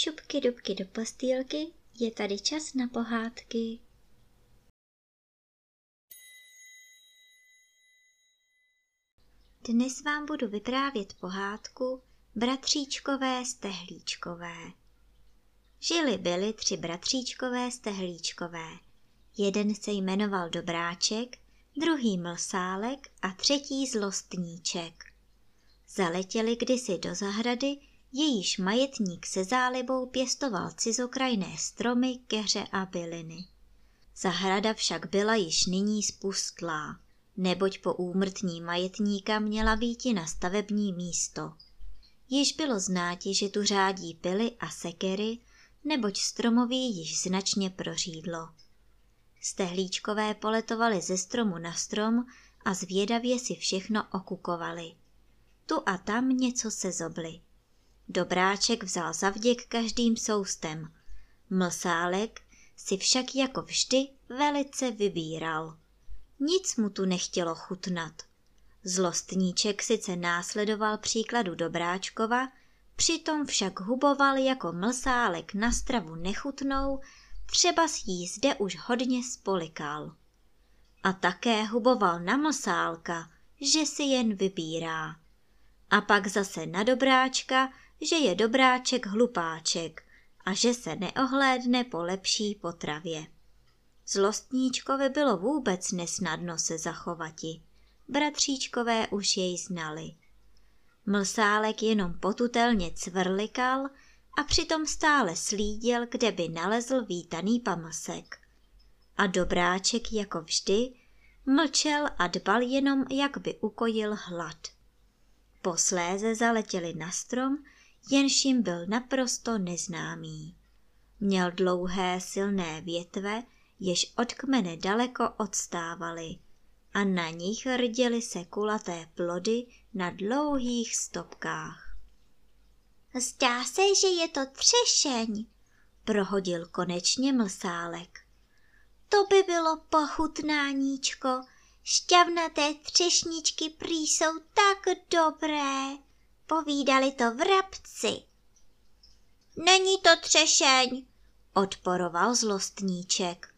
Šupky dubky do postýlky, je tady čas na pohádky. Dnes vám budu vyprávět pohádku Bratříčkové stehlíčkové. Žili byli tři bratříčkové stehlíčkové. Jeden se jmenoval Dobráček, druhý Mlsálek a třetí Zlostníček. Zaletěli kdysi do zahrady, jejíž majetník se zálibou pěstoval cizokrajné stromy, keře a byliny. Zahrada však byla již nyní spustlá, neboť po úmrtní majetníka měla být na stavební místo. Již bylo znáti, že tu řádí pily a sekery, neboť stromoví již značně prořídlo. Stehlíčkové poletovali ze stromu na strom a zvědavě si všechno okukovali. Tu a tam něco se zobli. Dobráček vzal zavděk každým soustem. Mlsálek si však jako vždy velice vybíral. Nic mu tu nechtělo chutnat. Zlostníček sice následoval příkladu Dobráčkova, přitom však huboval jako mlsálek na stravu nechutnou, třeba s jí zde už hodně spolikal. A také huboval na mlsálka, že si jen vybírá. A pak zase na Dobráčka, že je dobráček hlupáček a že se neohlédne po lepší potravě. Zlostníčkovi bylo vůbec nesnadno se zachovati. Bratříčkové už jej znali. Mlsálek jenom potutelně cvrlikal a přitom stále slídil, kde by nalezl vítaný pamlsek. A dobráček jako vždy mlčel a dbal jenom, jak by ukojil hlad. Posléze zaletěli na strom, jenž jim byl naprosto neznámý. Měl dlouhé silné větve, jež od kmene daleko odstávaly a na nich rděly se kulaté plody na dlouhých stopkách. Zdá se, že je to třešeň, prohodil konečně mlsálek. To by bylo pochutnáníčko, šťavnaté třešničky prý jsou tak dobré. Povídali to vrabci. Není to třešeň, odporoval zlostníček.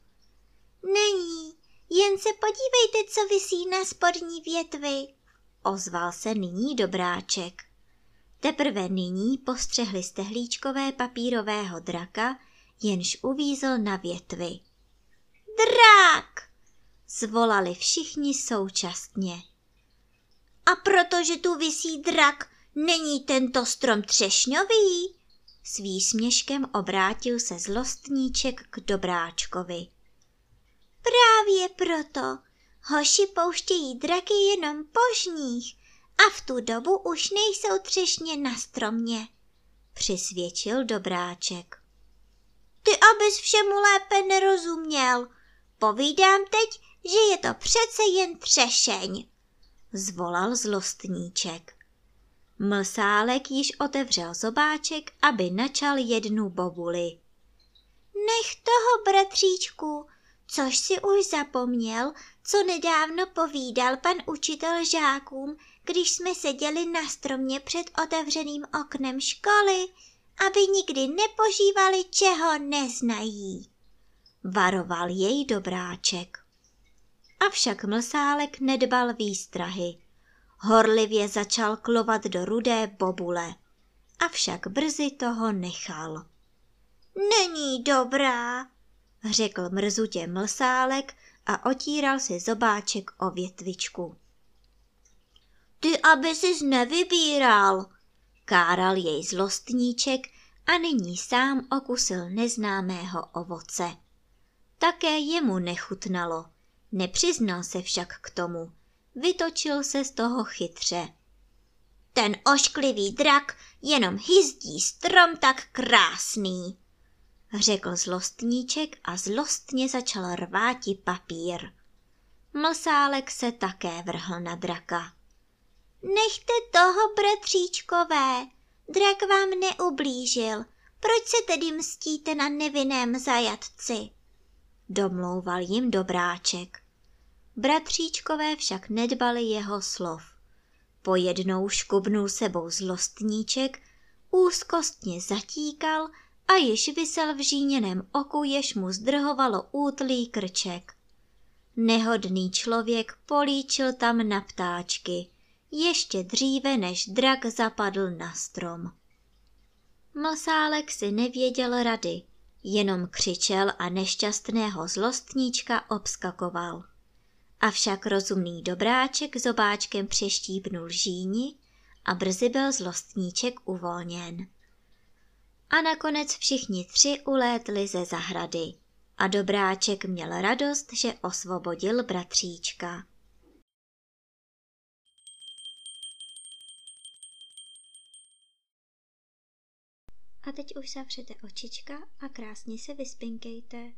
Není, jen se podívejte, co visí na spodní větvi, ozval se nyní dobráček. Teprve nyní postřehli stehlíčkové papírového draka, jenž uvízl na větvi. Drak! Zvolali všichni současně. A protože tu visí drak, Není tento strom třešňový? S výsměškem obrátil se zlostníček k Dobráčkovi. Právě proto. Hoši pouštějí draky jenom po žních a v tu dobu už nejsou třešně na stromě, přisvědčil Dobráček. Ty abys všemu lépe nerozuměl. Povídám teď, že je to přece jen třešeň, zvolal zlostníček. Mlsálek již otevřel zobáček, aby načal jednu bobuli. Nech toho, bratříčku, což si už zapomněl, co nedávno povídal pan učitel žákům, když jsme seděli na stromě před otevřeným oknem školy, aby nikdy nepožívali, čeho neznají. Varoval jej dobráček. Avšak mlsálek nedbal výstrahy horlivě začal klovat do rudé bobule. Avšak brzy toho nechal. Není dobrá, řekl mrzutě mlsálek a otíral si zobáček o větvičku. Ty, aby si nevybíral, káral jej zlostníček a nyní sám okusil neznámého ovoce. Také jemu nechutnalo, nepřiznal se však k tomu vytočil se z toho chytře. Ten ošklivý drak jenom hyzdí strom tak krásný, řekl zlostníček a zlostně začal rváti papír. Mlsálek se také vrhl na draka. Nechte toho, bratříčkové, drak vám neublížil. Proč se tedy mstíte na nevinném zajatci? Domlouval jim dobráček. Bratříčkové však nedbali jeho slov. Pojednou škubnul sebou zlostníček, úzkostně zatíkal a již vysel v žíněném oku, jež mu zdrhovalo útlý krček. Nehodný člověk políčil tam na ptáčky, ještě dříve než drak zapadl na strom. Mlsálek si nevěděl rady, jenom křičel a nešťastného zlostníčka obskakoval. Avšak rozumný dobráček zobáčkem přeštípnul žíni a brzy byl zlostníček uvolněn. A nakonec všichni tři ulétli ze zahrady a dobráček měl radost, že osvobodil bratříčka. A teď už zavřete očička a krásně se vyspinkejte.